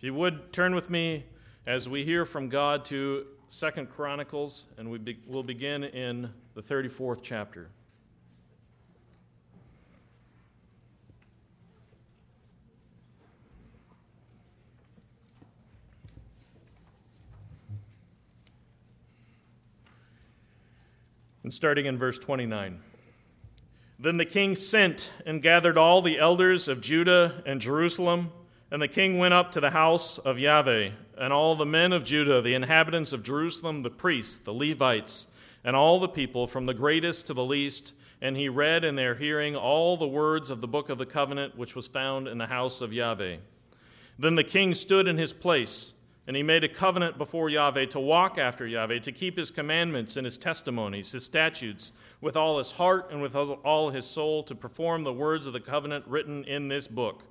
If you would turn with me as we hear from God to Second Chronicles, and we be, will begin in the 34th chapter. And starting in verse 29. Then the king sent and gathered all the elders of Judah and Jerusalem and the king went up to the house of Yahweh, and all the men of Judah, the inhabitants of Jerusalem, the priests, the Levites, and all the people, from the greatest to the least, and he read in their hearing all the words of the book of the covenant which was found in the house of Yahweh. Then the king stood in his place, and he made a covenant before Yahweh to walk after Yahweh, to keep his commandments and his testimonies, his statutes, with all his heart and with all his soul, to perform the words of the covenant written in this book.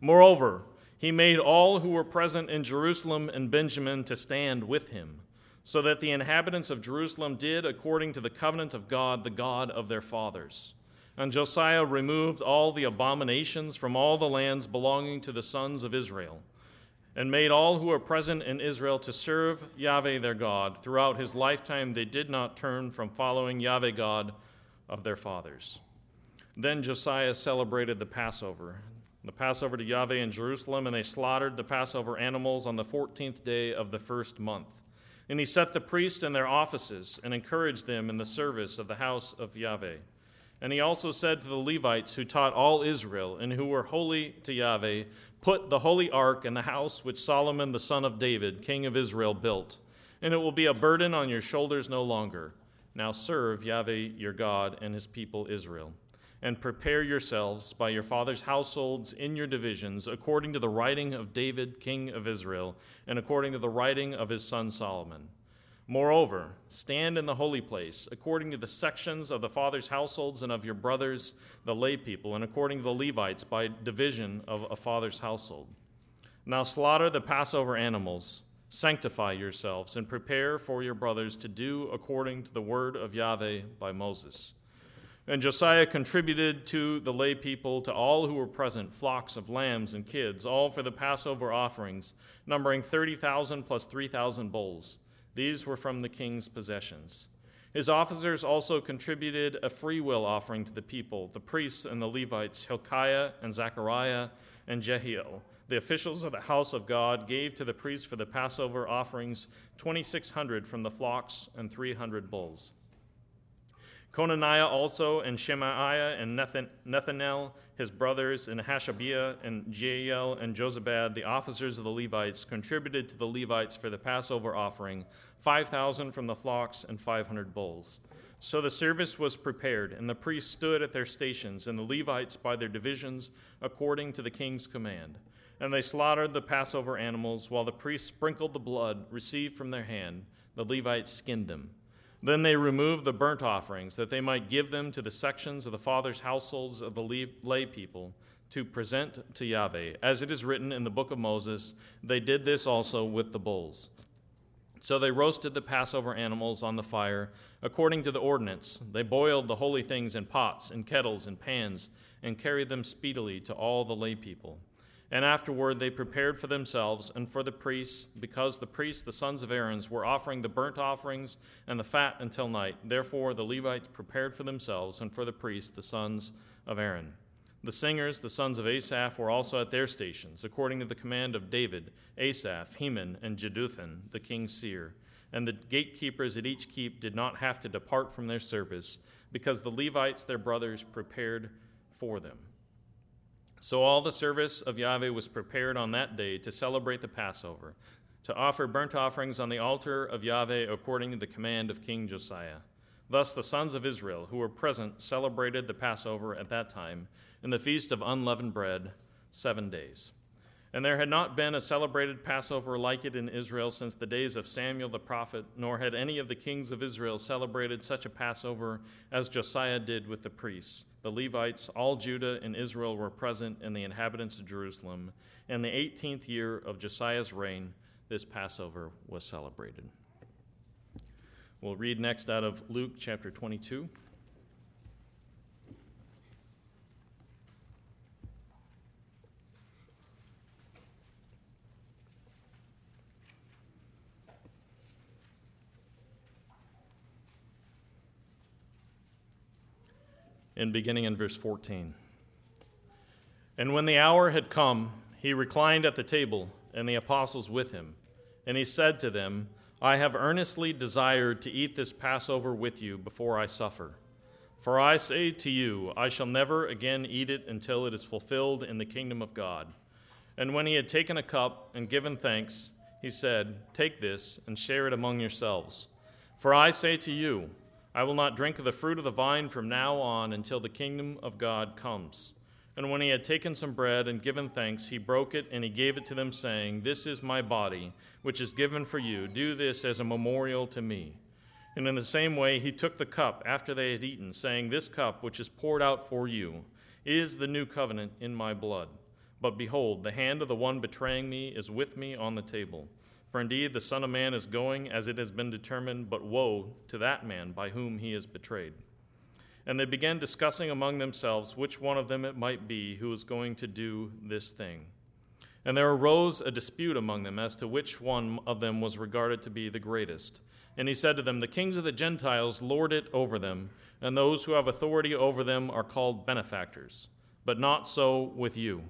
Moreover, he made all who were present in Jerusalem and Benjamin to stand with him, so that the inhabitants of Jerusalem did according to the covenant of God, the God of their fathers. And Josiah removed all the abominations from all the lands belonging to the sons of Israel, and made all who were present in Israel to serve Yahweh their God. Throughout his lifetime, they did not turn from following Yahweh God of their fathers. Then Josiah celebrated the Passover the Passover to Yahweh in Jerusalem, and they slaughtered the Passover animals on the 14th day of the first month. And he set the priests in their offices and encouraged them in the service of the house of Yahweh. And he also said to the Levites who taught all Israel and who were holy to Yahweh, Put the holy ark in the house which Solomon the son of David, king of Israel, built, and it will be a burden on your shoulders no longer. Now serve Yahweh your God and his people Israel and prepare yourselves by your father's households in your divisions, according to the writing of David, king of Israel, and according to the writing of his son Solomon. Moreover, stand in the holy place, according to the sections of the father's households and of your brothers, the lay people, and according to the Levites by division of a father's household. Now slaughter the Passover animals, sanctify yourselves, and prepare for your brothers to do according to the word of Yahweh by Moses. And Josiah contributed to the lay people, to all who were present, flocks of lambs and kids, all for the Passover offerings, numbering 30,000 plus 3,000 bulls. These were from the king's possessions. His officers also contributed a freewill offering to the people, the priests and the Levites, Hilkiah and Zechariah and Jehiel. The officials of the house of God gave to the priests for the Passover offerings 2,600 from the flocks and 300 bulls. Conaniah also, and Shemaiah, and Nethanel, his brothers, and Hashabiah, and Jeiel, and Jozabad, the officers of the Levites, contributed to the Levites for the Passover offering 5,000 from the flocks and 500 bulls. So the service was prepared, and the priests stood at their stations, and the Levites by their divisions, according to the king's command. And they slaughtered the Passover animals, while the priests sprinkled the blood received from their hand. The Levites skinned them. Then they removed the burnt offerings, that they might give them to the sections of the fathers' households of the lay people to present to Yahweh. As it is written in the book of Moses, they did this also with the bulls. So they roasted the Passover animals on the fire according to the ordinance. They boiled the holy things in pots and kettles and pans and carried them speedily to all the lay people. And afterward they prepared for themselves and for the priests, because the priests, the sons of Aaron, were offering the burnt offerings and the fat until night. Therefore the Levites prepared for themselves and for the priests, the sons of Aaron. The singers, the sons of Asaph, were also at their stations, according to the command of David, Asaph, Heman, and Jeduthun, the king's seer. And the gatekeepers at each keep did not have to depart from their service, because the Levites, their brothers, prepared for them. So all the service of Yahweh was prepared on that day to celebrate the Passover, to offer burnt offerings on the altar of Yahweh according to the command of King Josiah. Thus the sons of Israel who were present celebrated the Passover at that time in the feast of unleavened bread seven days. And there had not been a celebrated Passover like it in Israel since the days of Samuel the prophet, nor had any of the kings of Israel celebrated such a Passover as Josiah did with the priests. The Levites, all Judah and Israel were present, and the inhabitants of Jerusalem. In the 18th year of Josiah's reign, this Passover was celebrated. We'll read next out of Luke chapter 22. And beginning in verse 14. And when the hour had come, he reclined at the table, and the apostles with him. And he said to them, I have earnestly desired to eat this Passover with you before I suffer. For I say to you, I shall never again eat it until it is fulfilled in the kingdom of God. And when he had taken a cup and given thanks, he said, Take this and share it among yourselves. For I say to you, I will not drink of the fruit of the vine from now on until the kingdom of God comes. And when he had taken some bread and given thanks, he broke it and he gave it to them, saying, This is my body, which is given for you. Do this as a memorial to me. And in the same way, he took the cup after they had eaten, saying, This cup, which is poured out for you, is the new covenant in my blood. But behold, the hand of the one betraying me is with me on the table. For indeed the Son of Man is going as it has been determined, but woe to that man by whom he is betrayed. And they began discussing among themselves which one of them it might be who was going to do this thing. And there arose a dispute among them as to which one of them was regarded to be the greatest. And he said to them, The kings of the Gentiles lord it over them, and those who have authority over them are called benefactors. But not so with you.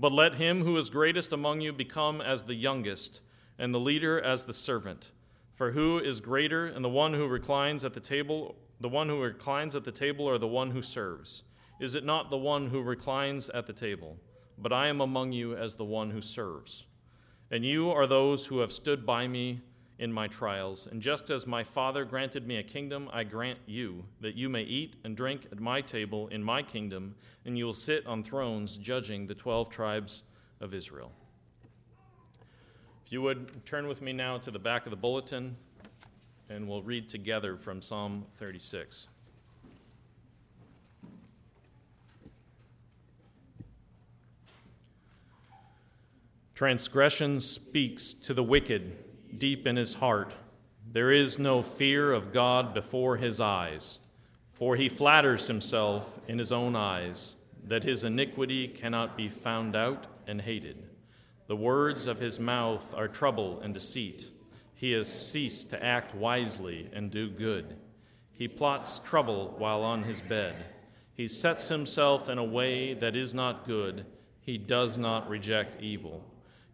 But let him who is greatest among you become as the youngest, and the leader as the servant. For who is greater, and the one who reclines at the table, the one who reclines at the table, or the one who serves? Is it not the one who reclines at the table? But I am among you as the one who serves. And you are those who have stood by me in my trials. And just as my Father granted me a kingdom, I grant you, that you may eat and drink at my table in my kingdom, and you will sit on thrones judging the twelve tribes of Israel. If you would turn with me now to the back of the bulletin, and we'll read together from Psalm 36. Transgression speaks to the wicked deep in his heart. There is no fear of God before his eyes, for he flatters himself in his own eyes that his iniquity cannot be found out and hated. The words of his mouth are trouble and deceit. He has ceased to act wisely and do good. He plots trouble while on his bed. He sets himself in a way that is not good. He does not reject evil.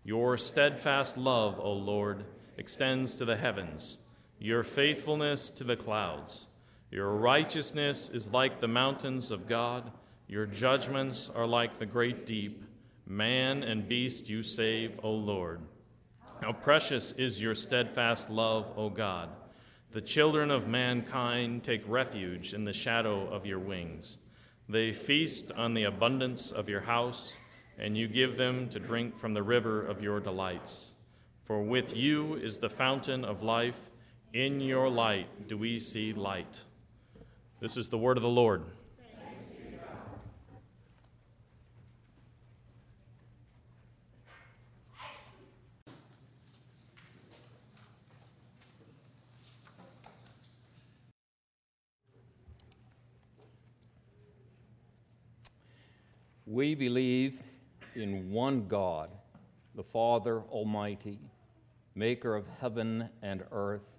Your steadfast love, O Lord, extends to the heavens, your faithfulness to the clouds. Your righteousness is like the mountains of God, your judgments are like the great deep. Man and beast you save, O Lord. How precious is your steadfast love, O God. The children of mankind take refuge in the shadow of your wings. They feast on the abundance of your house, and you give them to drink from the river of your delights. For with you is the fountain of life. In your light do we see light. This is the word of the Lord. We believe in one God, the Father Almighty maker of heaven and earth,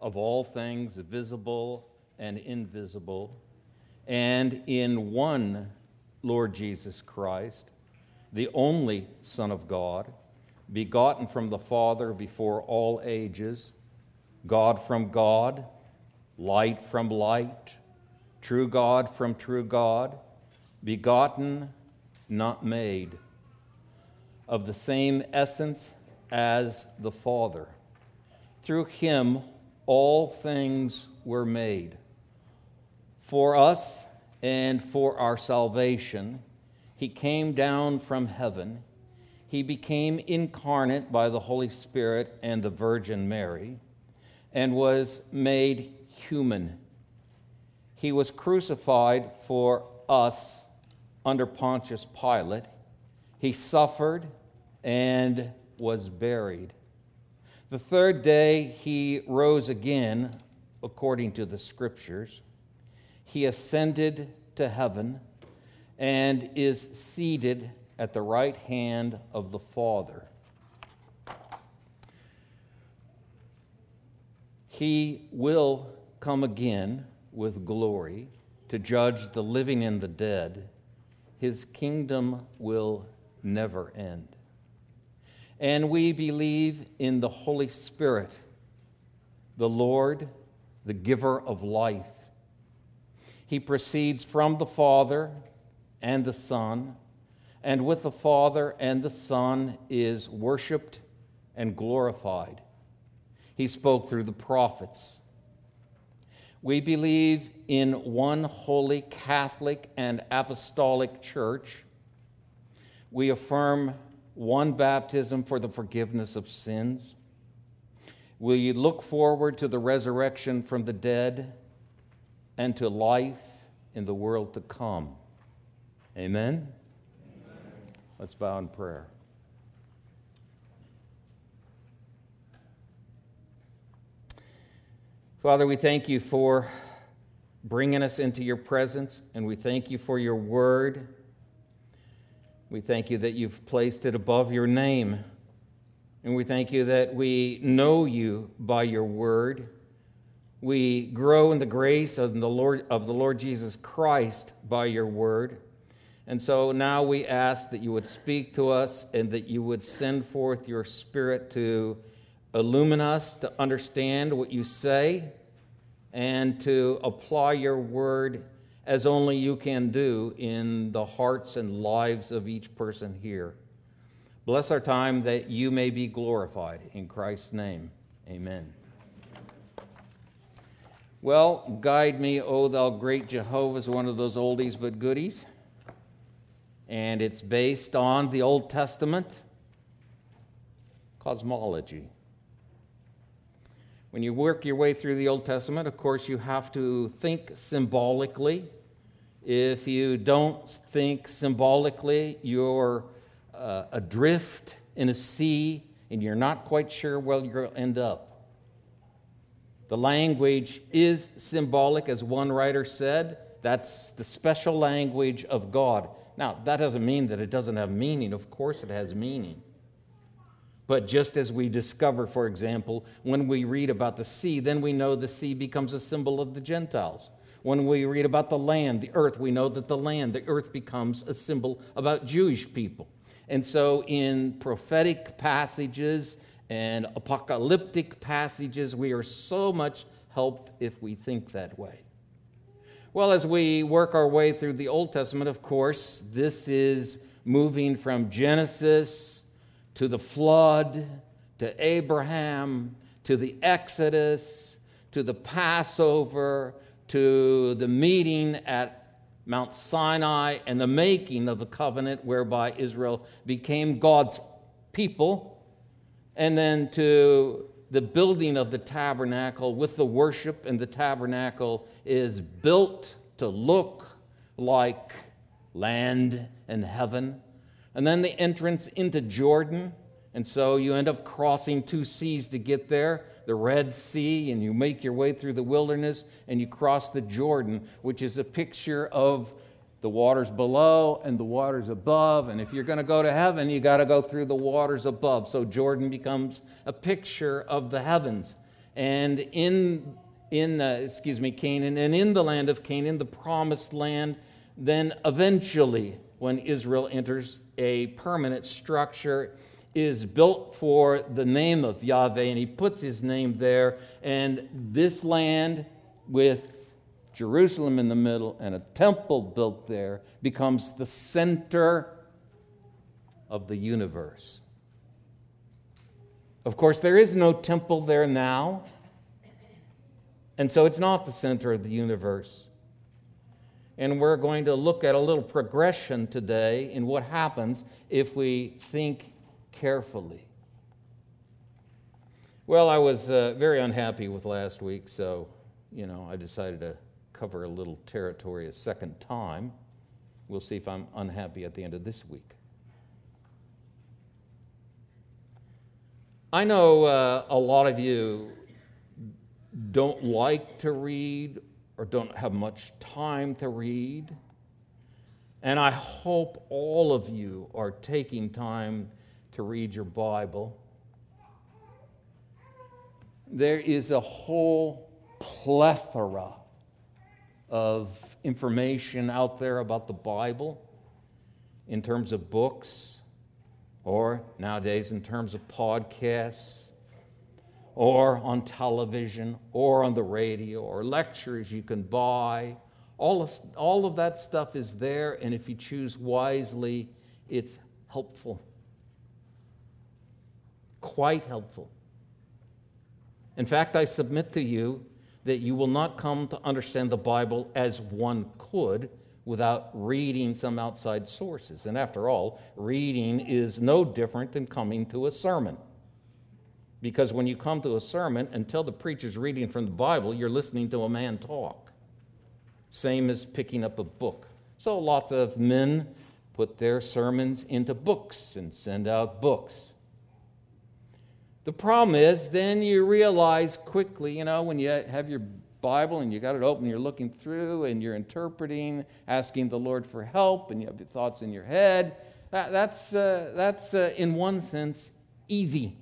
of all things visible and invisible, and in one Lord Jesus Christ, the only Son of God, begotten from the Father before all ages, God from God, light from light, true God from true God, begotten, not made, of the same essence as the Father. Through him, all things were made. For us and for our salvation, he came down from heaven. He became incarnate by the Holy Spirit and the Virgin Mary and was made human. He was crucified for us under Pontius Pilate. He suffered and was buried. The third day he rose again, according to the scriptures. He ascended to heaven and is seated at the right hand of the Father. He will come again with glory to judge the living and the dead, his kingdom will never end. And we believe in the Holy Spirit, the Lord, the giver of life. He proceeds from the Father and the Son, and with the Father and the Son is worshiped and glorified. He spoke through the prophets. We believe in one holy Catholic and apostolic church. We affirm one baptism for the forgiveness of sins. We look forward to the resurrection from the dead and to life in the world to come. Amen? Amen. Let's bow in prayer. Father, we thank you for bringing us into your presence, and we thank you for your word. We thank you that you've placed it above your name, and we thank you that we know you by your word. We grow in the grace of the Lord, of the Lord Jesus Christ by your word. And so now we ask that you would speak to us and that you would send forth your spirit to illumine us to understand what you say and to apply your word as only you can do in the hearts and lives of each person here. Bless our time that you may be glorified. In Christ's name, amen. Well, guide me, O thou great Jehovah, is one of those oldies but goodies. And it's based on the Old Testament cosmology. When you work your way through the Old Testament, of course, you have to think symbolically. If you don't think symbolically, you're uh, adrift in a sea and you're not quite sure where you'll end up. The language is symbolic, as one writer said. That's the special language of God. Now, that doesn't mean that it doesn't have meaning. Of course, it has meaning. But just as we discover, for example, when we read about the sea, then we know the sea becomes a symbol of the Gentiles. When we read about the land, the earth, we know that the land, the earth becomes a symbol about Jewish people. And so, in prophetic passages and apocalyptic passages, we are so much helped if we think that way. Well, as we work our way through the Old Testament, of course, this is moving from Genesis to the flood, to Abraham, to the Exodus, to the Passover, to the meeting at Mount Sinai and the making of the covenant whereby Israel became God's people, and then to the building of the tabernacle with the worship, and the tabernacle is built to look like land and heaven and then the entrance into Jordan. And so you end up crossing two seas to get there the Red Sea, and you make your way through the wilderness and you cross the Jordan, which is a picture of the waters below and the waters above. And if you're going to go to heaven, you got to go through the waters above. So Jordan becomes a picture of the heavens. And in, in uh, excuse me, Canaan, and in the land of Canaan, the promised land, then eventually, when Israel enters a permanent structure is built for the name of Yahweh, and he puts his name there. And this land, with Jerusalem in the middle and a temple built there, becomes the center of the universe. Of course, there is no temple there now, and so it's not the center of the universe and we're going to look at a little progression today in what happens if we think carefully. Well, I was uh, very unhappy with last week, so, you know, I decided to cover a little territory a second time. We'll see if I'm unhappy at the end of this week. I know uh, a lot of you don't like to read or don't have much time to read. And I hope all of you are taking time to read your Bible. There is a whole plethora of information out there about the Bible in terms of books, or nowadays in terms of podcasts, or on television, or on the radio, or lectures you can buy. All of, all of that stuff is there, and if you choose wisely, it's helpful. Quite helpful. In fact, I submit to you that you will not come to understand the Bible as one could without reading some outside sources. And after all, reading is no different than coming to a sermon. Because when you come to a sermon, until the preacher's reading from the Bible, you're listening to a man talk. Same as picking up a book. So lots of men put their sermons into books and send out books. The problem is, then you realize quickly, you know, when you have your Bible and you got it open, you're looking through and you're interpreting, asking the Lord for help, and you have your thoughts in your head. That, that's, uh, that's uh, in one sense, easy.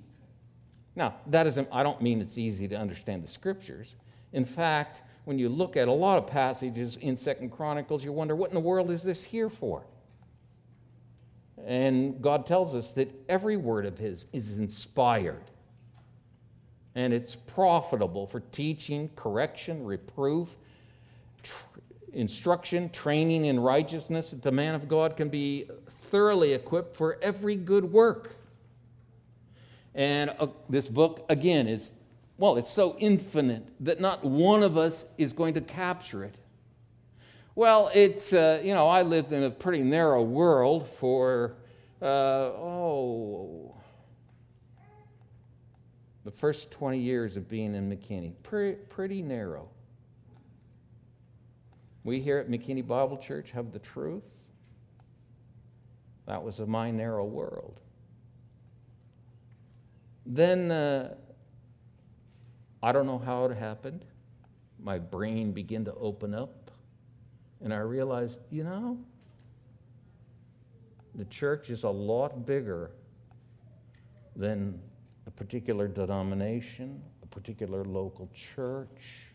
Now, that isn't, I don't mean it's easy to understand the scriptures. In fact, when you look at a lot of passages in Second Chronicles, you wonder, what in the world is this here for? And God tells us that every word of His is inspired and it's profitable for teaching, correction, reproof, tr- instruction, training in righteousness, that the man of God can be thoroughly equipped for every good work. And uh, this book, again, is, well, it's so infinite that not one of us is going to capture it. Well, it's, uh, you know, I lived in a pretty narrow world for, uh, oh, the first 20 years of being in McKinney. Pretty, pretty narrow. We here at McKinney Bible Church have the truth. That was my narrow world. Then, uh, I don't know how it happened. My brain began to open up, and I realized, you know, the church is a lot bigger than a particular denomination, a particular local church.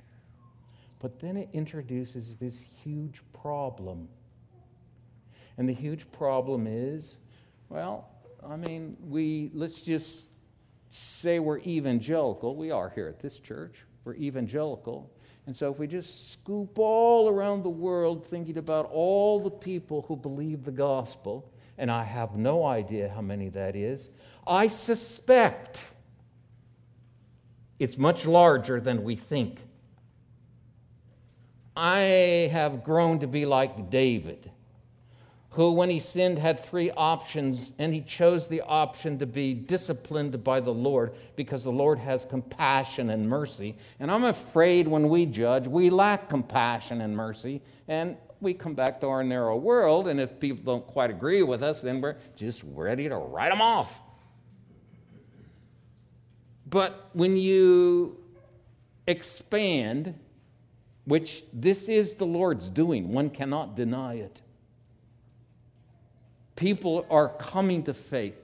But then it introduces this huge problem. And the huge problem is well, I mean, we, let's just say we're evangelical. We are here at this church. We're evangelical. And so if we just scoop all around the world thinking about all the people who believe the gospel, and I have no idea how many that is, I suspect it's much larger than we think. I have grown to be like David, who, when he sinned, had three options, and he chose the option to be disciplined by the Lord because the Lord has compassion and mercy. And I'm afraid when we judge, we lack compassion and mercy, and we come back to our narrow world, and if people don't quite agree with us, then we're just ready to write them off. But when you expand, which this is the Lord's doing, one cannot deny it. People are coming to faith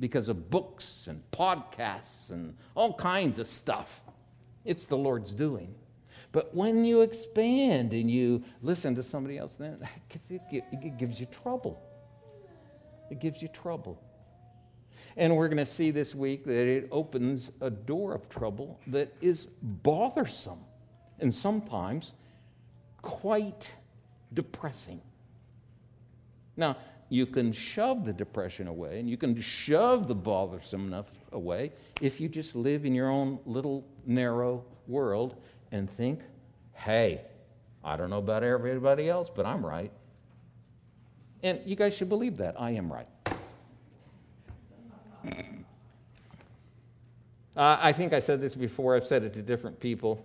because of books and podcasts and all kinds of stuff. It's the Lord's doing. But when you expand and you listen to somebody else, then it gives you trouble. It gives you trouble. And we're going to see this week that it opens a door of trouble that is bothersome and sometimes quite depressing. Now, you can shove the depression away and you can shove the bothersome enough away if you just live in your own little narrow world and think, hey, I don't know about everybody else, but I'm right. And you guys should believe that. I am right. Uh, I think I said this before, I've said it to different people.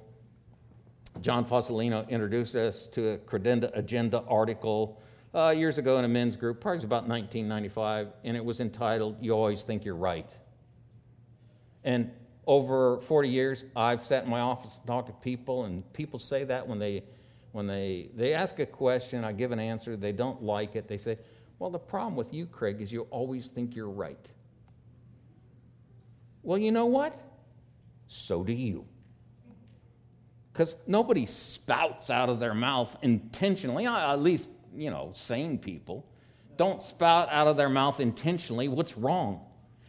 John Fossolino introduced us to a Credenda Agenda article uh, years ago in a men's group, probably about 1995, and it was entitled, You Always Think You're Right. And over 40 years, I've sat in my office and talked to people, and people say that when they, when they, they ask a question, I give an answer, they don't like it, they say, Well, the problem with you, Craig, is you always think you're right. Well, you know what? So do you. Because nobody spouts out of their mouth intentionally, at least, you know, sane people don't spout out of their mouth intentionally what's wrong.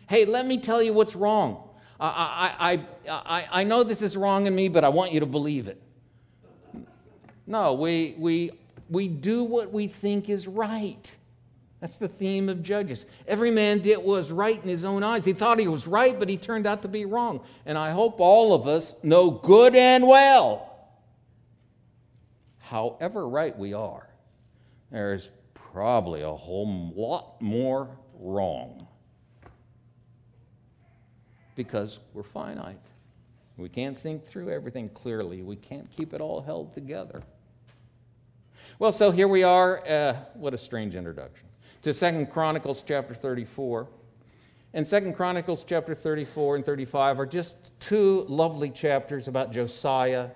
Hey, let me tell you what's wrong. I, I, I, I know this is wrong in me, but I want you to believe it. No, we, we, we do what we think is right. That's the theme of Judges. Every man did what was right in his own eyes. He thought he was right, but he turned out to be wrong. And I hope all of us know good and well. However, right we are, there's probably a whole lot more wrong because we're finite. We can't think through everything clearly. We can't keep it all held together. Well, so here we are. Uh, what a strange introduction to Second Chronicles chapter 34. And Second Chronicles chapter 34 and 35 are just two lovely chapters about Josiah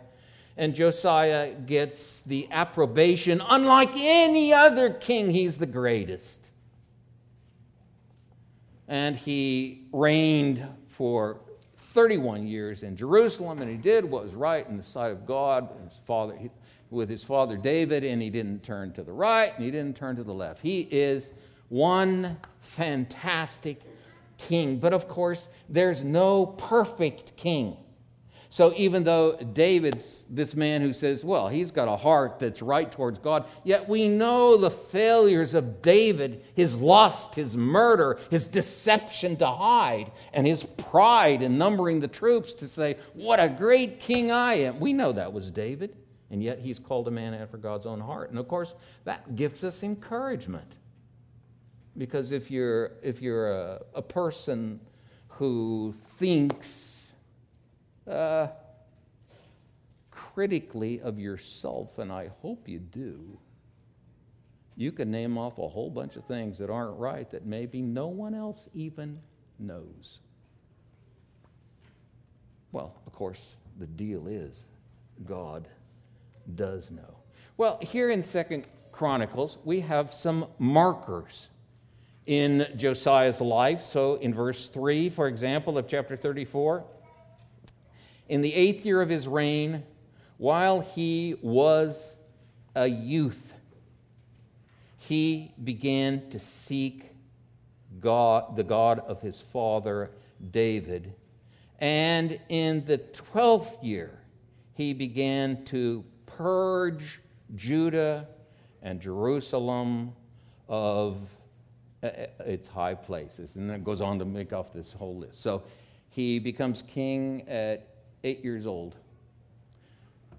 and Josiah gets the approbation. Unlike any other king, he's the greatest. And he reigned for 31 years in Jerusalem, and he did what was right in the sight of God his father, with his father David, and he didn't turn to the right and he didn't turn to the left. He is one fantastic king. But of course, there's no perfect king. So even though David's this man who says, well, he's got a heart that's right towards God, yet we know the failures of David, his lust, his murder, his deception to hide, and his pride in numbering the troops to say, what a great king I am. We know that was David, and yet he's called a man after God's own heart. And of course, that gives us encouragement. Because if you're, if you're a, a person who thinks uh, critically of yourself, and I hope you do, you can name off a whole bunch of things that aren't right that maybe no one else even knows. Well, of course, the deal is God does know. Well, here in Second Chronicles, we have some markers in Josiah's life. So in verse 3, for example, of chapter 34, in the eighth year of his reign, while he was a youth, he began to seek God, the God of his father David. And in the twelfth year, he began to purge Judah and Jerusalem of uh, uh, its high places. And then it goes on to make off this whole list. So he becomes king at eight years old.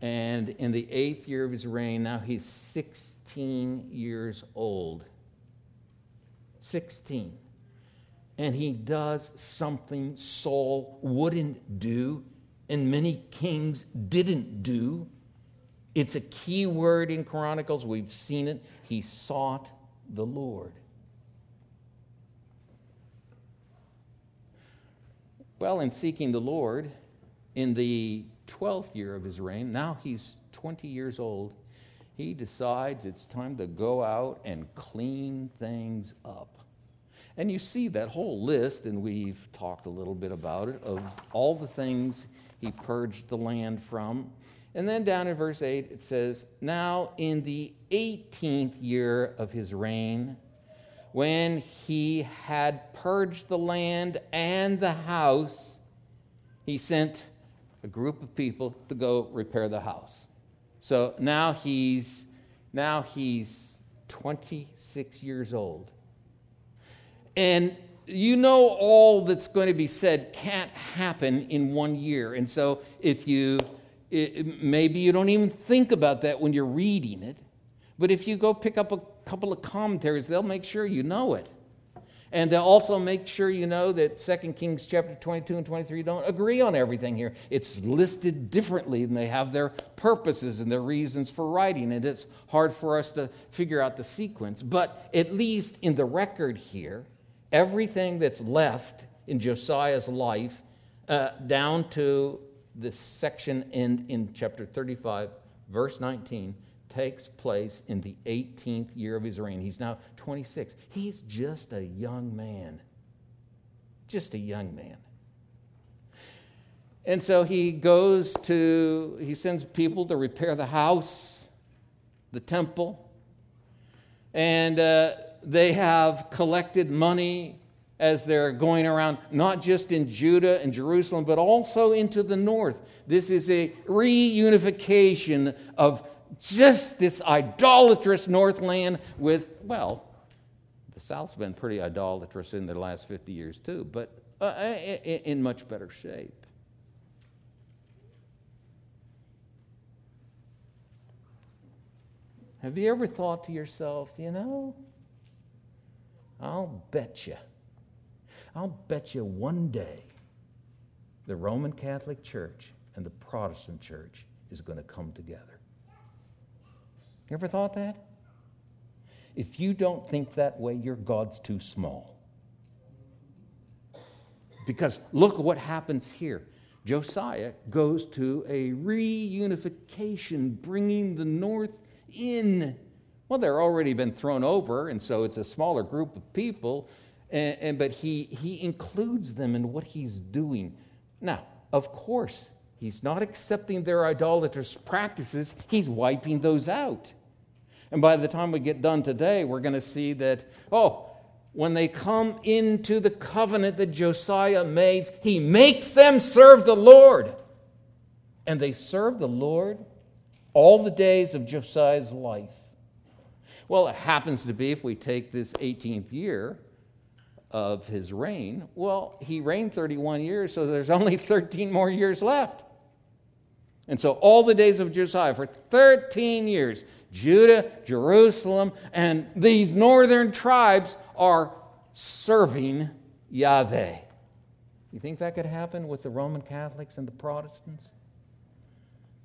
And in the eighth year of his reign, now he's 16 years old. 16. And he does something Saul wouldn't do and many kings didn't do. It's a key word in Chronicles. We've seen it. He sought the Lord. Well, in seeking the Lord, in the 12th year of his reign, now he's 20 years old, he decides it's time to go out and clean things up. And you see that whole list, and we've talked a little bit about it, of all the things he purged the land from. And then down in verse 8, it says, Now in the 18th year of his reign, when he had purged the land and the house, he sent a group of people to go repair the house. So now he's now he's 26 years old. And you know all that's going to be said can't happen in one year. And so if you it, maybe you don't even think about that when you're reading it, but if you go pick up a couple of commentaries, they'll make sure you know it. And to also make sure you know that 2 Kings chapter 22 and 23 don't agree on everything here. It's listed differently and they have their purposes and their reasons for writing it. It's hard for us to figure out the sequence. But at least in the record here, everything that's left in Josiah's life uh, down to the section in, in chapter 35, verse 19, takes place in the 18th year of his reign. He's now 26. He's just a young man. Just a young man. And so he goes to, he sends people to repair the house, the temple, and uh, they have collected money as they're going around, not just in Judah and Jerusalem, but also into the north. This is a reunification of just this idolatrous Northland with, well, the South's been pretty idolatrous in the last 50 years too, but uh, in much better shape. Have you ever thought to yourself, you know, I'll bet you, I'll bet you one day the Roman Catholic Church and the Protestant Church is going to come together. You ever thought that? If you don't think that way, your God's too small. Because look at what happens here. Josiah goes to a reunification, bringing the north in. Well, they're already been thrown over, and so it's a smaller group of people, and, and, but he, he includes them in what he's doing. Now, of course, he's not accepting their idolatrous practices, he's wiping those out. And by the time we get done today, we're going to see that, oh, when they come into the covenant that Josiah makes, he makes them serve the Lord. And they serve the Lord all the days of Josiah's life. Well, it happens to be, if we take this 18th year of his reign, well, he reigned 31 years, so there's only 13 more years left. And so, all the days of Josiah, for 13 years, Judah, Jerusalem, and these northern tribes are serving Yahweh. You think that could happen with the Roman Catholics and the Protestants?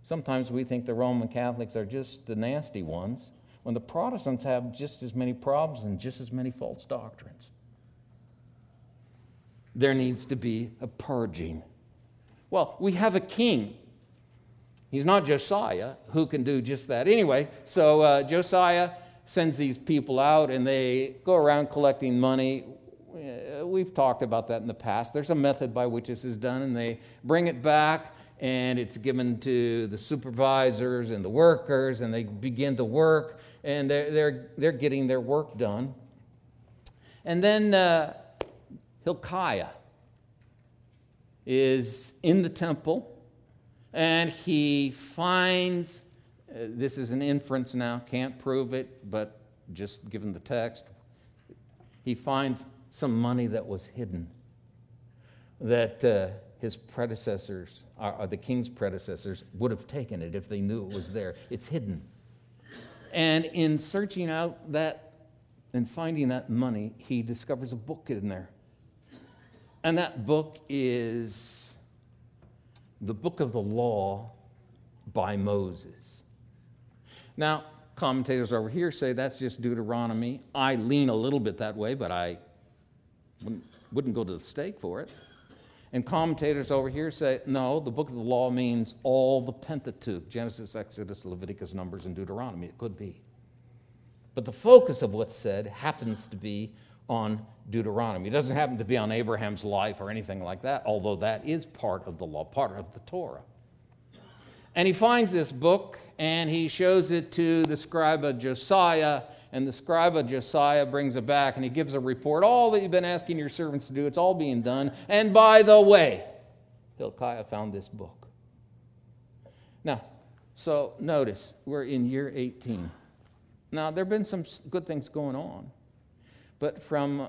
Sometimes we think the Roman Catholics are just the nasty ones, when the Protestants have just as many problems and just as many false doctrines. There needs to be a purging. Well, we have a king. He's not Josiah, who can do just that. Anyway, so uh, Josiah sends these people out and they go around collecting money. Uh, we've talked about that in the past. There's a method by which this is done, and they bring it back and it's given to the supervisors and the workers, and they begin to work, and they're, they're, they're getting their work done. And then uh, Hilkiah is in the temple, and he finds uh, this is an inference now, can't prove it, but just given the text, he finds some money that was hidden that uh, his predecessors, or, or the king's predecessors, would have taken it if they knew it was there. It's hidden. And in searching out that and finding that money, he discovers a book in there. And that book is the book of the law by Moses. Now, commentators over here say that's just Deuteronomy. I lean a little bit that way, but I wouldn't, wouldn't go to the stake for it. And commentators over here say, no, the book of the law means all the Pentateuch Genesis, Exodus, Leviticus, Numbers, and Deuteronomy. It could be. But the focus of what's said happens to be on Deuteronomy. It doesn't happen to be on Abraham's life or anything like that, although that is part of the law, part of the Torah. And he finds this book and he shows it to the scribe Josiah and the scribe of Josiah brings it back and he gives a report. All that you've been asking your servants to do, it's all being done. And by the way, Hilkiah found this book. Now, so notice, we're in year 18. Now, there have been some good things going on, but from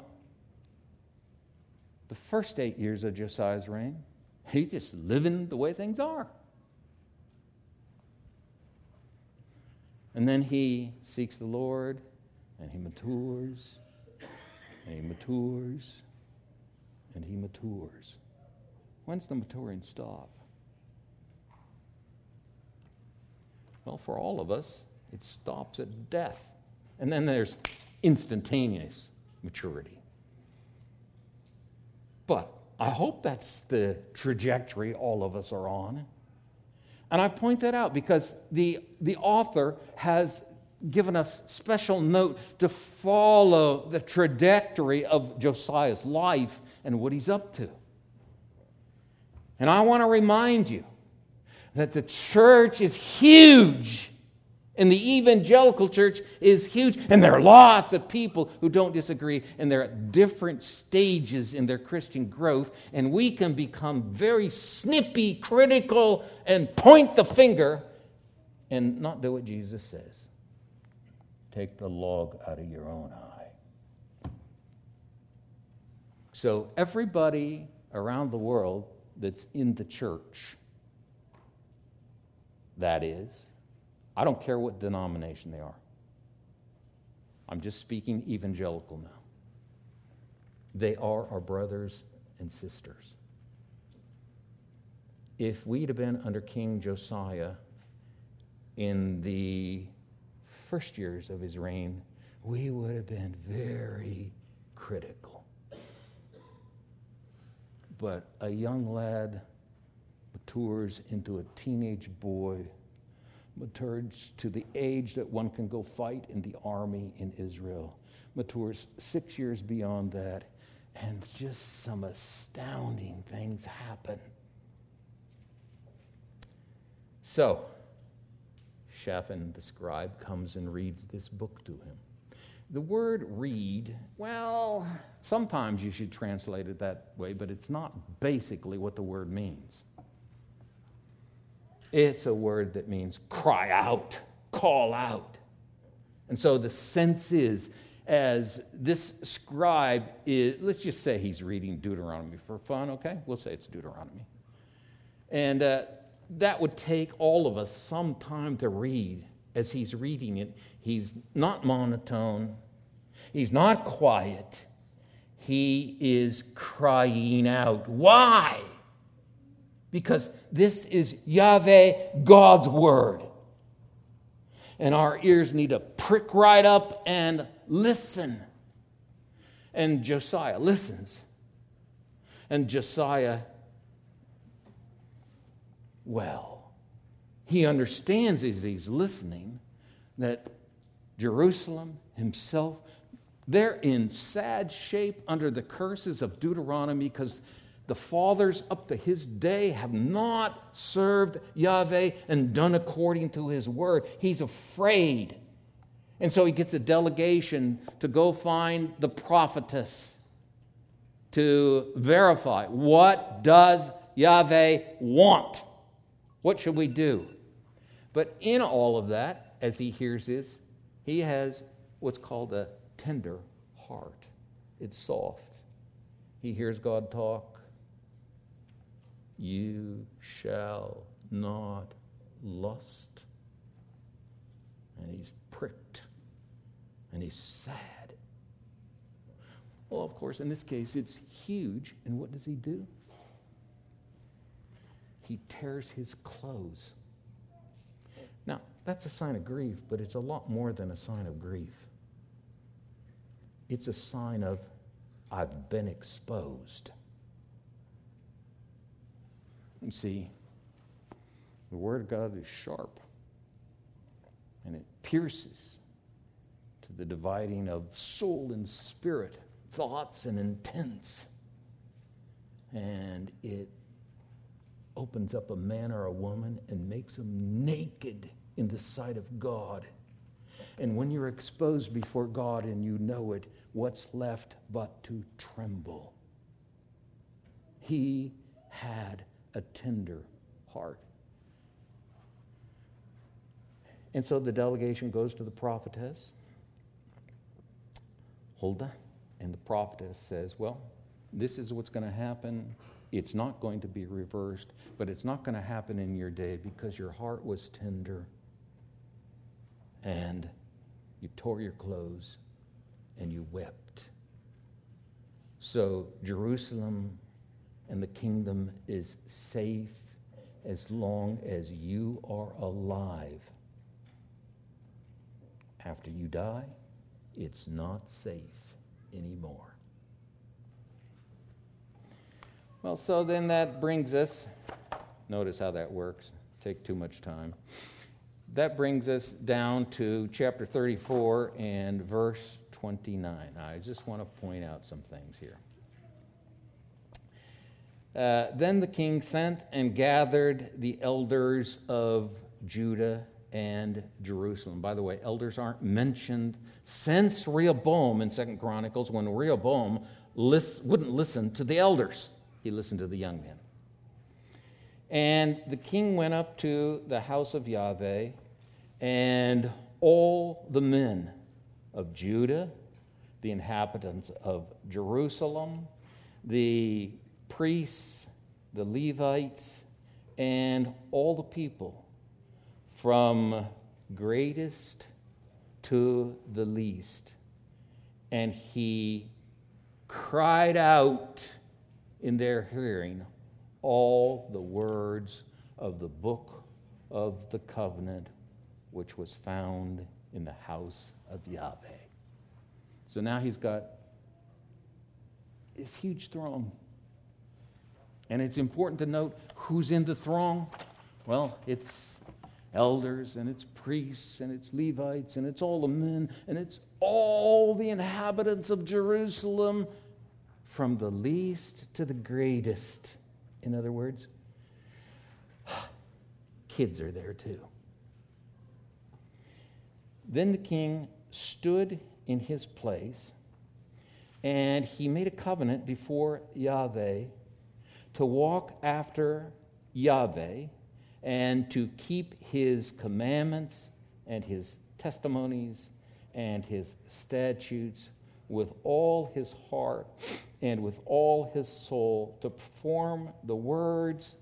the first eight years of Josiah's reign, he just living the way things are. And then he seeks the Lord and he matures, and he matures, and he matures. When's the maturing stop? Well, for all of us, it stops at death. And then there's instantaneous maturity. But I hope that's the trajectory all of us are on. And I point that out because the, the author has given us special note to follow the trajectory of Josiah's life and what he's up to. And I want to remind you that the church is huge. And the evangelical church is huge. And there are lots of people who don't disagree. And they're at different stages in their Christian growth. And we can become very snippy, critical, and point the finger and not do what Jesus says. Take the log out of your own eye. So, everybody around the world that's in the church, that is, I don't care what denomination they are. I'm just speaking evangelical now. They are our brothers and sisters. If we'd have been under King Josiah in the first years of his reign, we would have been very critical. But a young lad matures into a teenage boy matures to the age that one can go fight in the army in Israel, matures six years beyond that, and just some astounding things happen. So, Shaphan the scribe comes and reads this book to him. The word read, well, sometimes you should translate it that way, but it's not basically what the word means. It's a word that means cry out, call out. And so the sense is, as this scribe is, let's just say he's reading Deuteronomy for fun, okay? We'll say it's Deuteronomy. And uh, that would take all of us some time to read as he's reading it. He's not monotone, he's not quiet, he is crying out. Why? because this is Yahweh, God's word. And our ears need to prick right up and listen. And Josiah listens. And Josiah, well, he understands as he's listening that Jerusalem himself, they're in sad shape under the curses of Deuteronomy because the fathers up to his day have not served Yahweh and done according to his word. He's afraid. And so he gets a delegation to go find the prophetess to verify what does Yahweh want? What should we do? But in all of that, as he hears this, he has what's called a tender heart. It's soft. He hears God talk you shall not lust. And he's pricked and he's sad. Well, of course, in this case, it's huge. And what does he do? He tears his clothes. Now, that's a sign of grief, but it's a lot more than a sign of grief. It's a sign of, I've been exposed. You see, the Word of God is sharp and it pierces to the dividing of soul and spirit, thoughts and intents. And it opens up a man or a woman and makes them naked in the sight of God. And when you're exposed before God and you know it, what's left but to tremble? He had a tender heart. And so the delegation goes to the prophetess, Huldah, and the prophetess says, Well, this is what's going to happen. It's not going to be reversed, but it's not going to happen in your day because your heart was tender and you tore your clothes and you wept. So Jerusalem and the kingdom is safe as long as you are alive. After you die, it's not safe anymore. Well, so then that brings us, notice how that works, take too much time. That brings us down to chapter 34 and verse 29. I just want to point out some things here. Uh, then the king sent and gathered the elders of Judah and Jerusalem. By the way, elders aren't mentioned since Rehoboam in Second Chronicles, when Rehoboam wouldn't listen to the elders, he listened to the young men. And the king went up to the house of Yahweh, and all the men of Judah, the inhabitants of Jerusalem, the priests, the Levites, and all the people, from greatest to the least. And he cried out in their hearing all the words of the book of the covenant which was found in the house of Yahweh. So now he's got this huge throne. And it's important to note who's in the throng. Well, it's elders and it's priests and it's Levites and it's all the men and it's all the inhabitants of Jerusalem from the least to the greatest. In other words, kids are there too. Then the king stood in his place and he made a covenant before Yahweh to walk after Yahweh and to keep his commandments and his testimonies and his statutes with all his heart and with all his soul to perform the words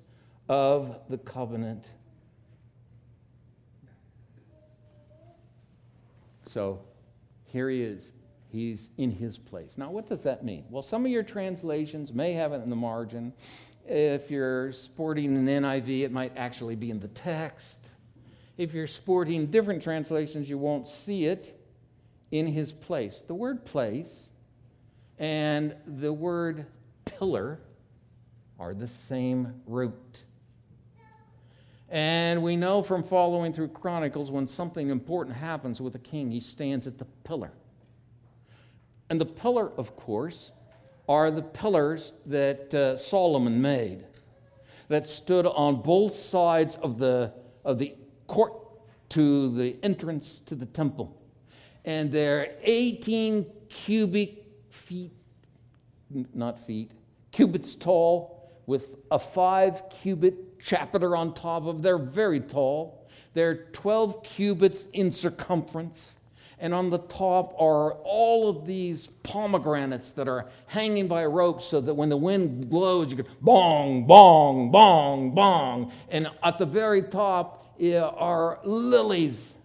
of the covenant. So here he is. He's in his place. Now, what does that mean? Well, some of your translations may have it in the margin. If you're sporting an NIV, it might actually be in the text. If you're sporting different translations, you won't see it in his place. The word place and the word pillar are the same root. And we know from following through Chronicles when something important happens with a king, he stands at the pillar. And the pillar, of course, are the pillars that uh, Solomon made that stood on both sides of the, of the court to the entrance to the temple. And they're 18 cubic feet, not feet, cubits tall, with a five cubit chapiter on top of. They're very tall. They're 12 cubits in circumference and on the top are all of these pomegranates that are hanging by a rope so that when the wind blows, you go bong, bong, bong, bong. And at the very top are lilies.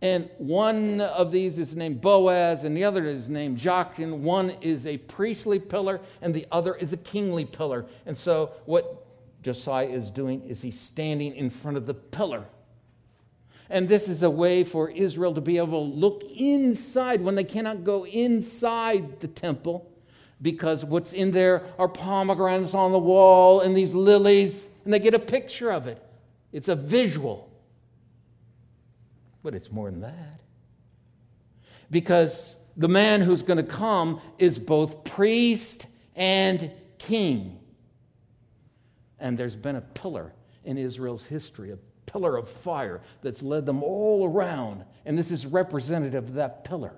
And one of these is named Boaz, and the other is named Jachin. One is a priestly pillar, and the other is a kingly pillar. And so, what Josiah is doing is he's standing in front of the pillar and this is a way for Israel to be able to look inside when they cannot go inside the temple because what's in there are pomegranates on the wall and these lilies, and they get a picture of it. It's a visual. But it's more than that. Because the man who's going to come is both priest and king. And there's been a pillar in Israel's history, a pillar of fire that's led them all around. And this is representative of that pillar.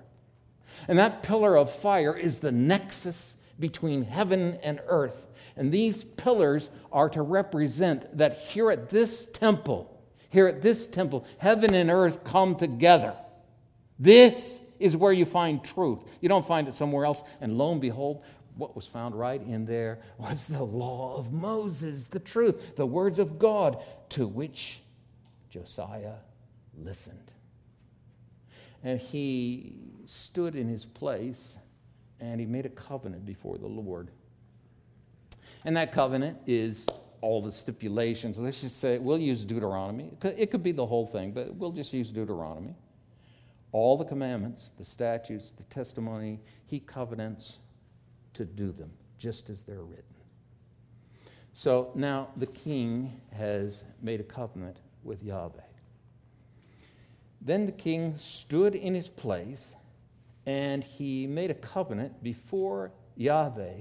And that pillar of fire is the nexus between heaven and earth. And these pillars are to represent that here at this temple, here at this temple, heaven and earth come together. This is where you find truth. You don't find it somewhere else. And lo and behold, what was found right in there was the law of Moses, the truth, the words of God, to which Josiah listened. And he stood in his place and he made a covenant before the Lord. And that covenant is all the stipulations. Let's just say, we'll use Deuteronomy. It could be the whole thing, but we'll just use Deuteronomy. All the commandments, the statutes, the testimony, he covenants to do them just as they're written. So now the king has made a covenant with Yahweh. Then the king stood in his place and he made a covenant before Yahweh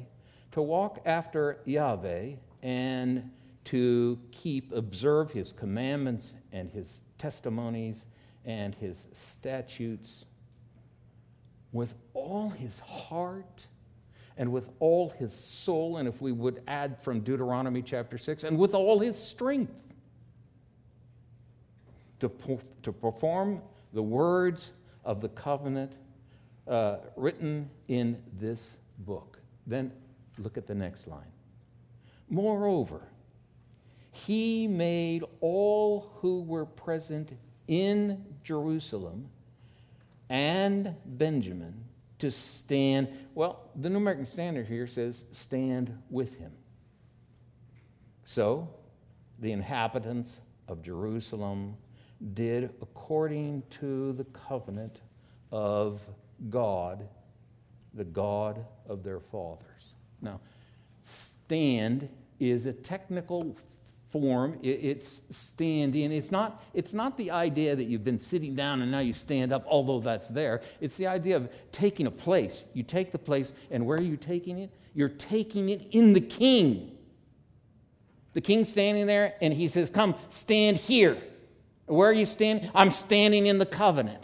to walk after Yahweh and to keep, observe his commandments and his testimonies and his statutes with all his heart and with all his soul, and if we would add from Deuteronomy chapter 6, and with all his strength to, to perform the words of the covenant uh, written in this book. Then look at the next line. Moreover, he made all who were present in Jerusalem and Benjamin to stand. Well, the New American Standard here says stand with him. So, the inhabitants of Jerusalem did according to the covenant of God, the God of their fathers. Now, stand is a technical form. It's standing. It's not, it's not the idea that you've been sitting down and now you stand up, although that's there. It's the idea of taking a place. You take the place, and where are you taking it? You're taking it in the king. The king's standing there, and he says, Come, stand here. Where are you standing? I'm standing in the covenant.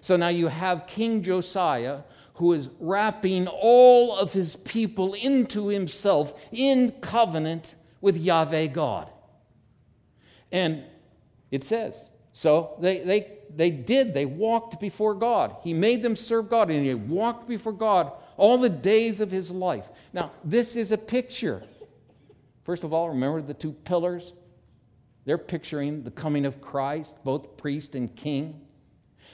So now you have King Josiah who is wrapping all of his people into himself in covenant with Yahweh God. And it says, so they, they, they did, they walked before God. He made them serve God, and he walked before God all the days of his life. Now, this is a picture. First of all, remember the two pillars? They're picturing the coming of Christ, both priest and king.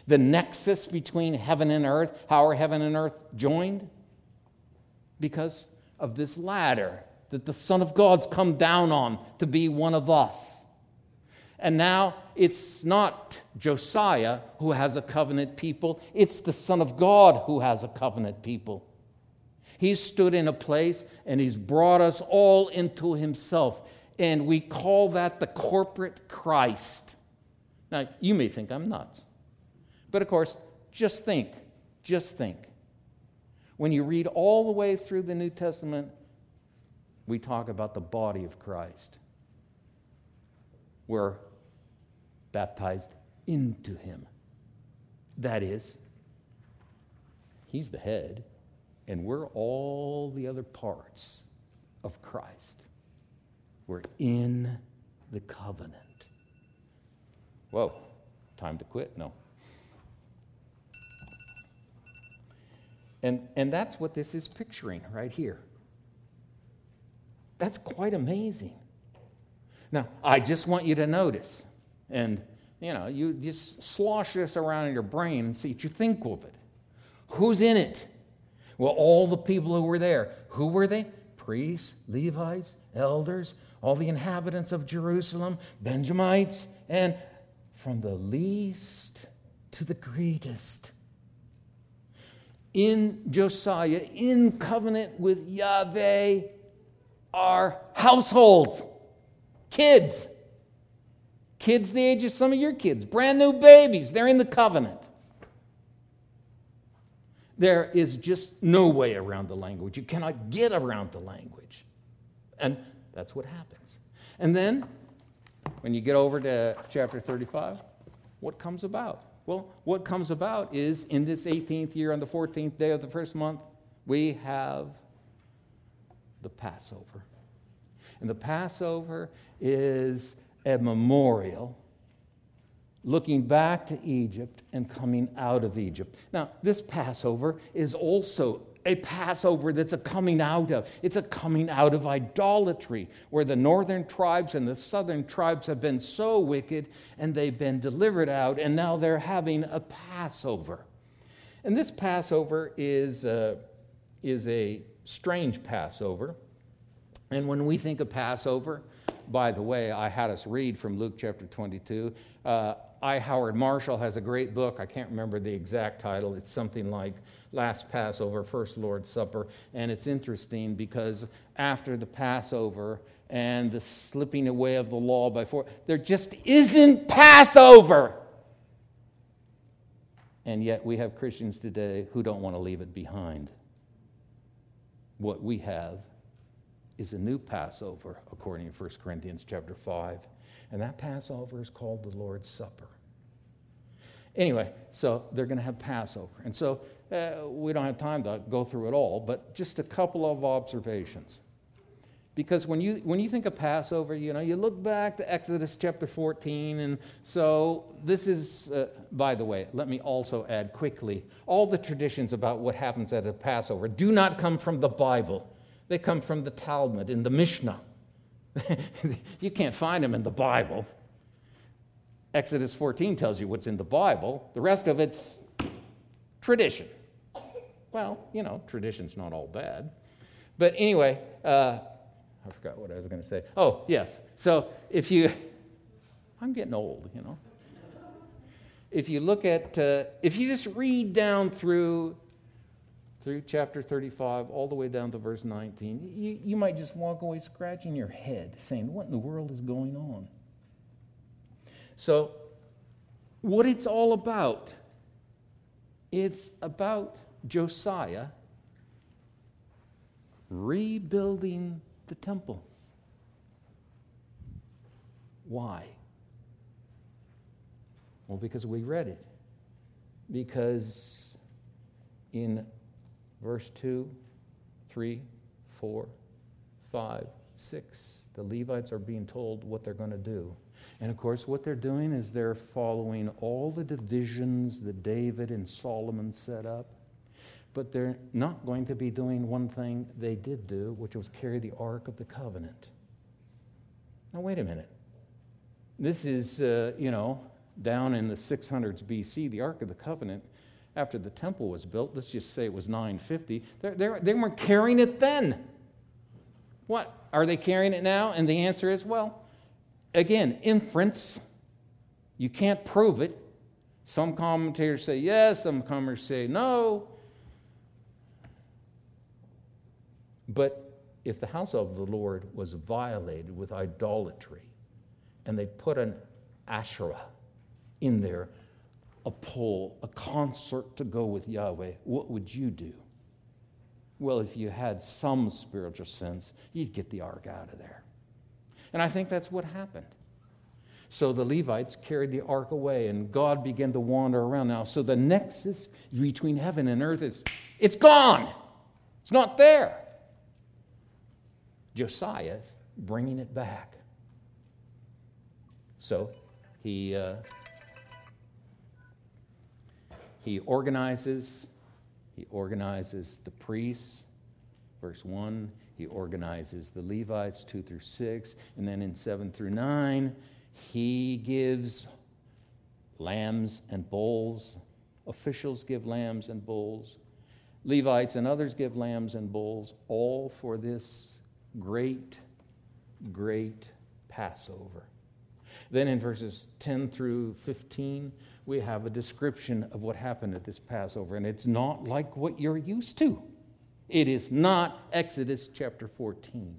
The nexus between heaven and earth. How are heaven and earth joined? Because of this ladder that the Son of God's come down on to be one of us. And now it's not Josiah who has a covenant people, it's the Son of God who has a covenant people. He's stood in a place and he's brought us all into himself and we call that the corporate Christ. Now, you may think I'm nuts. But of course, just think, just think. When you read all the way through the New Testament, we talk about the body of Christ. We're baptized into him. That is, he's the head, and we're all the other parts of Christ. We're in the covenant. Whoa, time to quit? No. And, and that's what this is picturing right here. That's quite amazing. Now, I just want you to notice, and you know, you just slosh this around in your brain and see what you think of it. Who's in it? Well, all the people who were there. Who were they? Priests, Levites, elders, all the inhabitants of Jerusalem, Benjamites, and from the least to the greatest. In Josiah, in covenant with Yahweh, are households, kids. Kids the age of some of your kids, brand new babies, they're in the covenant. There is just no way around the language. You cannot get around the language. And that's what happens. And then, when you get over to chapter 35, what comes about? Well, what comes about is in this 18th year, on the 14th day of the first month, we have the Passover. And the Passover is a memorial looking back to Egypt and coming out of Egypt. Now, this Passover is also a Passover that's a coming out of. It's a coming out of idolatry, where the northern tribes and the southern tribes have been so wicked and they've been delivered out, and now they're having a Passover. And this Passover is, uh, is a strange Passover. And when we think of Passover, by the way, I had us read from Luke chapter 22. Uh, I. Howard Marshall has a great book. I can't remember the exact title. It's something like Last Passover, First Lord's Supper. And it's interesting because after the Passover and the slipping away of the law by four, there just isn't Passover. And yet we have Christians today who don't want to leave it behind. What we have is a new Passover, according to 1 Corinthians chapter 5. And that Passover is called the Lord's Supper. Anyway, so they're going to have Passover. And so uh, we don't have time to go through it all, but just a couple of observations. Because when you, when you think of Passover, you know, you look back to Exodus chapter 14, and so this is, uh, by the way, let me also add quickly all the traditions about what happens at a Passover do not come from the Bible, they come from the Talmud in the Mishnah. you can't find them in the Bible. Exodus 14 tells you what's in the Bible, the rest of it's tradition. Well, you know, tradition's not all bad. But anyway, uh, I forgot what I was going to say. Oh, yes. So if you, I'm getting old, you know. If you look at, uh, if you just read down through, through chapter 35, all the way down to verse 19, you, you might just walk away scratching your head, saying, What in the world is going on? So, what it's all about, it's about Josiah rebuilding the temple. Why? Well, because we read it. Because in verse 2, 3, 4, 5, 6, the Levites are being told what they're going to do. And of course, what they're doing is they're following all the divisions that David and Solomon set up but they're not going to be doing one thing they did do, which was carry the Ark of the Covenant. Now, wait a minute. This is, uh, you know, down in the 600s BC, the Ark of the Covenant, after the temple was built, let's just say it was 950, they're, they're, they weren't carrying it then. What? Are they carrying it now? And the answer is, well, again, inference. You can't prove it. Some commentators say yes, some commentators say no. But if the house of the Lord was violated with idolatry and they put an Asherah in there, a pole, a concert to go with Yahweh, what would you do? Well, if you had some spiritual sense, you'd get the ark out of there. And I think that's what happened. So the Levites carried the ark away, and God began to wander around. Now, so the nexus between heaven and earth is it's gone. It's not there. Josiah's bringing it back. So he, uh, he organizes, he organizes the priests, verse 1. He organizes the Levites, 2 through 6. And then in 7 through 9, he gives lambs and bulls. Officials give lambs and bulls. Levites and others give lambs and bulls, all for this great, great Passover. Then in verses 10 through 15, we have a description of what happened at this Passover, and it's not like what you're used to. It is not Exodus chapter 14.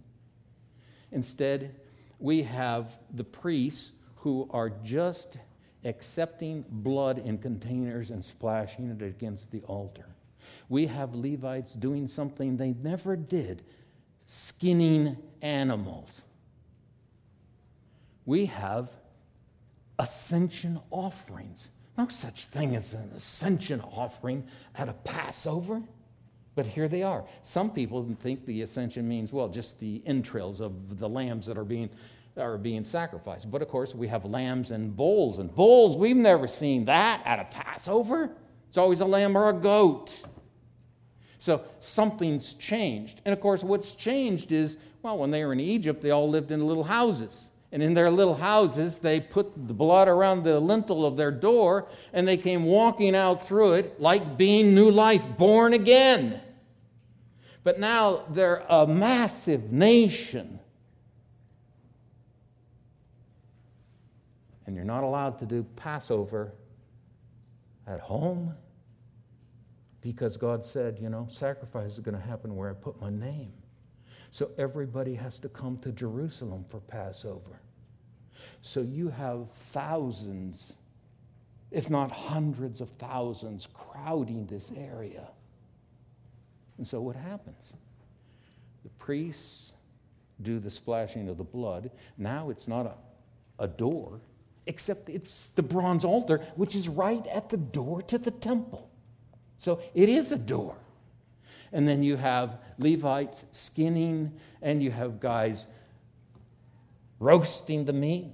Instead, we have the priests who are just accepting blood in containers and splashing it against the altar. We have Levites doing something they never did skinning animals. We have ascension offerings. No such thing as an ascension offering at a Passover. But here they are. Some people think the ascension means, well, just the entrails of the lambs that are being, are being sacrificed. But of course, we have lambs and bulls. And bulls, we've never seen that at a Passover. It's always a lamb or a goat. So something's changed. And of course, what's changed is, well, when they were in Egypt, they all lived in little houses. And in their little houses, they put the blood around the lintel of their door, and they came walking out through it like being new life, born again. But now they're a massive nation. And you're not allowed to do Passover at home because God said, you know, sacrifice is going to happen where I put my name. So everybody has to come to Jerusalem for Passover. So you have thousands, if not hundreds of thousands, crowding this area. And so what happens? The priests do the splashing of the blood. Now it's not a, a door, except it's the bronze altar, which is right at the door to the temple. So it is a door. And then you have Levites skinning, and you have guys roasting the meat.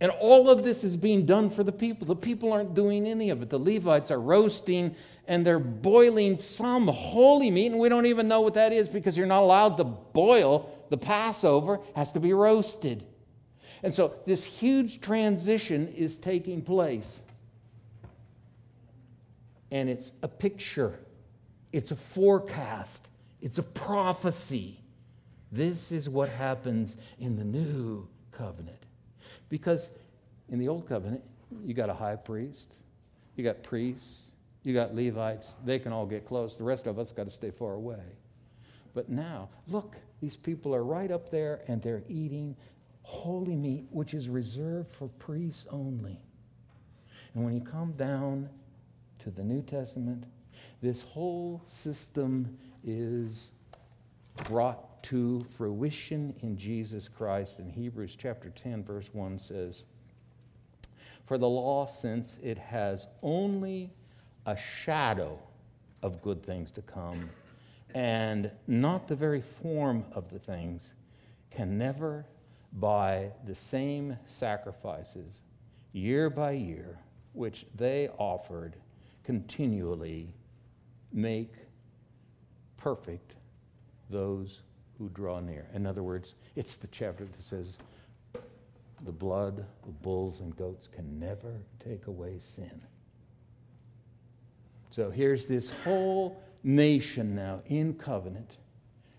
And all of this is being done for the people. The people aren't doing any of it. The Levites are roasting and they're boiling some holy meat, and we don't even know what that is because you're not allowed to boil. The Passover has to be roasted. And so this huge transition is taking place. And it's a picture, it's a forecast, it's a prophecy. This is what happens in the new covenant. Because in the old covenant, you got a high priest, you got priests, you got Levites, they can all get close. The rest of us got to stay far away. But now, look, these people are right up there and they're eating holy meat, which is reserved for priests only. And when you come down to the New Testament, this whole system is brought to fruition in Jesus Christ. In Hebrews chapter 10, verse 1 says, For the law, since it has only a shadow of good things to come and not the very form of the things, can never, by the same sacrifices, year by year, which they offered continually, make perfect those who draw near. In other words, it's the chapter that says, the blood of bulls and goats can never take away sin. So here's this whole nation now in covenant,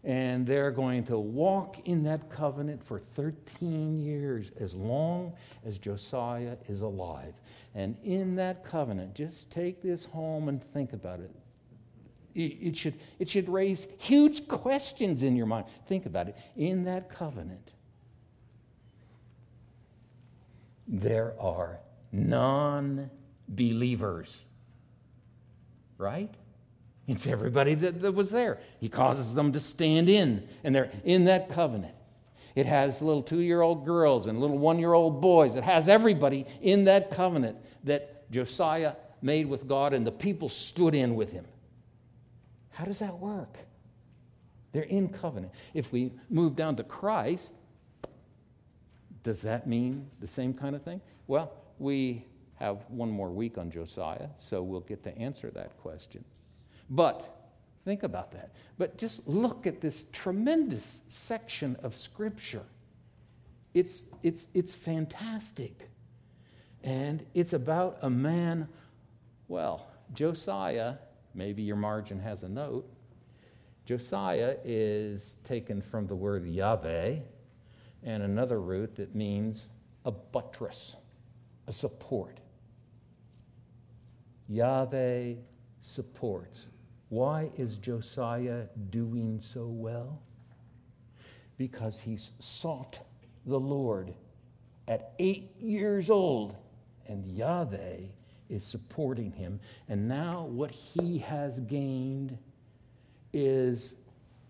and they're going to walk in that covenant for 13 years, as long as Josiah is alive. And in that covenant, just take this home and think about it. It should, it should raise huge questions in your mind. Think about it. In that covenant, there are non believers, right? It's everybody that, that was there. He causes them to stand in, and they're in that covenant. It has little two year old girls and little one year old boys. It has everybody in that covenant that Josiah made with God, and the people stood in with him. How does that work? They're in covenant. If we move down to Christ, does that mean the same kind of thing? Well, we have one more week on Josiah, so we'll get to answer that question. But think about that. But just look at this tremendous section of Scripture. It's, it's, it's fantastic. And it's about a man, well, Josiah Maybe your margin has a note. Josiah is taken from the word Yahweh and another root that means a buttress, a support. Yahweh supports. Why is Josiah doing so well? Because he's sought the Lord at eight years old, and Yahweh is supporting him. And now what he has gained is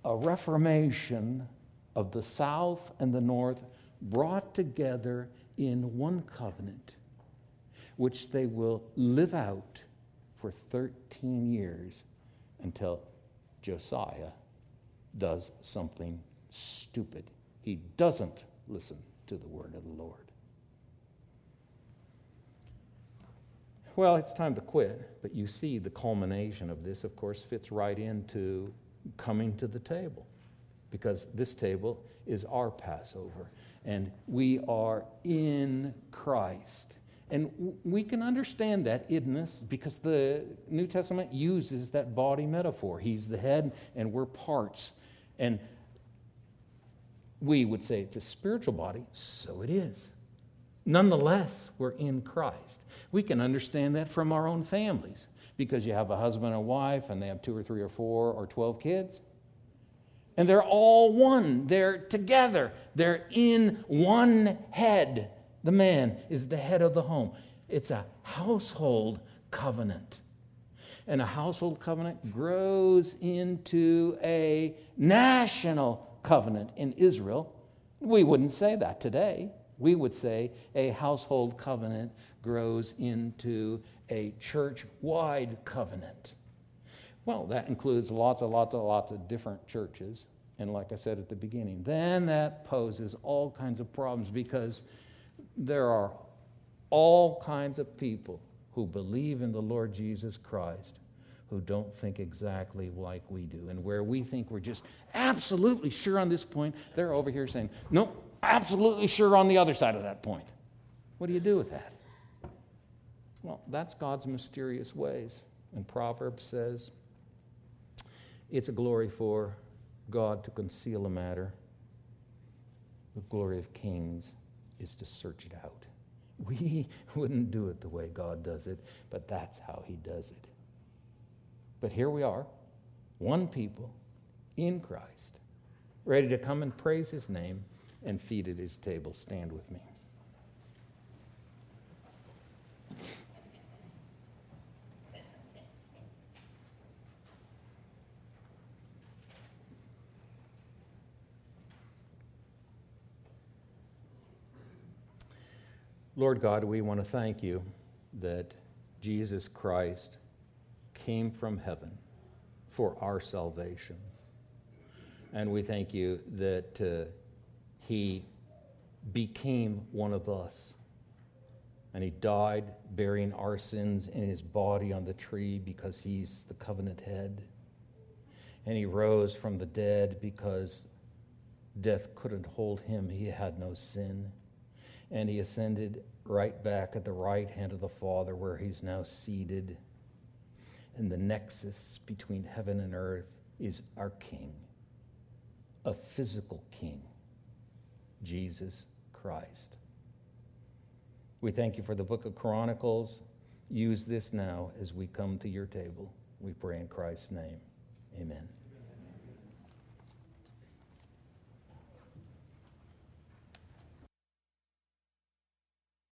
a reformation of the South and the North brought together in one covenant, which they will live out for 13 years until Josiah does something stupid. He doesn't listen to the word of the Lord. Well, it's time to quit. But you see, the culmination of this, of course, fits right into coming to the table because this table is our Passover and we are in Christ. And we can understand that idness because the New Testament uses that body metaphor. He's the head and we're parts. And we would say it's a spiritual body, so it is. Nonetheless, we're in Christ. We can understand that from our own families because you have a husband and wife and they have two or three or four or 12 kids. And they're all one. They're together. They're in one head. The man is the head of the home. It's a household covenant. And a household covenant grows into a national covenant in Israel We wouldn't say that today. We would say a household covenant grows into a church wide covenant. Well, that includes lots and lots and lots of different churches. And like I said at the beginning, then that poses all kinds of problems because there are all kinds of people who believe in the Lord Jesus Christ who don't think exactly like we do. And where we think we're just absolutely sure on this point, they're over here saying, no, absolutely sure on the other side of that point. What do you do with that? Well, that's God's mysterious ways. And Proverbs says it's a glory for God to conceal a matter. The glory of kings is to search it out. We wouldn't do it the way God does it, but that's how He does it. But here we are, one people in Christ, ready to come and praise His name and feed at His table. Stand with me. Lord God, we want to thank you that Jesus Christ came from heaven for our salvation. And we thank you that uh, he became one of us. And he died bearing our sins in his body on the tree because he's the covenant head. And he rose from the dead because death couldn't hold him, he had no sin and he ascended right back at the right hand of the Father, where he's now seated. And the nexus between heaven and earth is our King, a physical King, Jesus Christ. We thank you for the book of Chronicles. Use this now as we come to your table. We pray in Christ's name. Amen.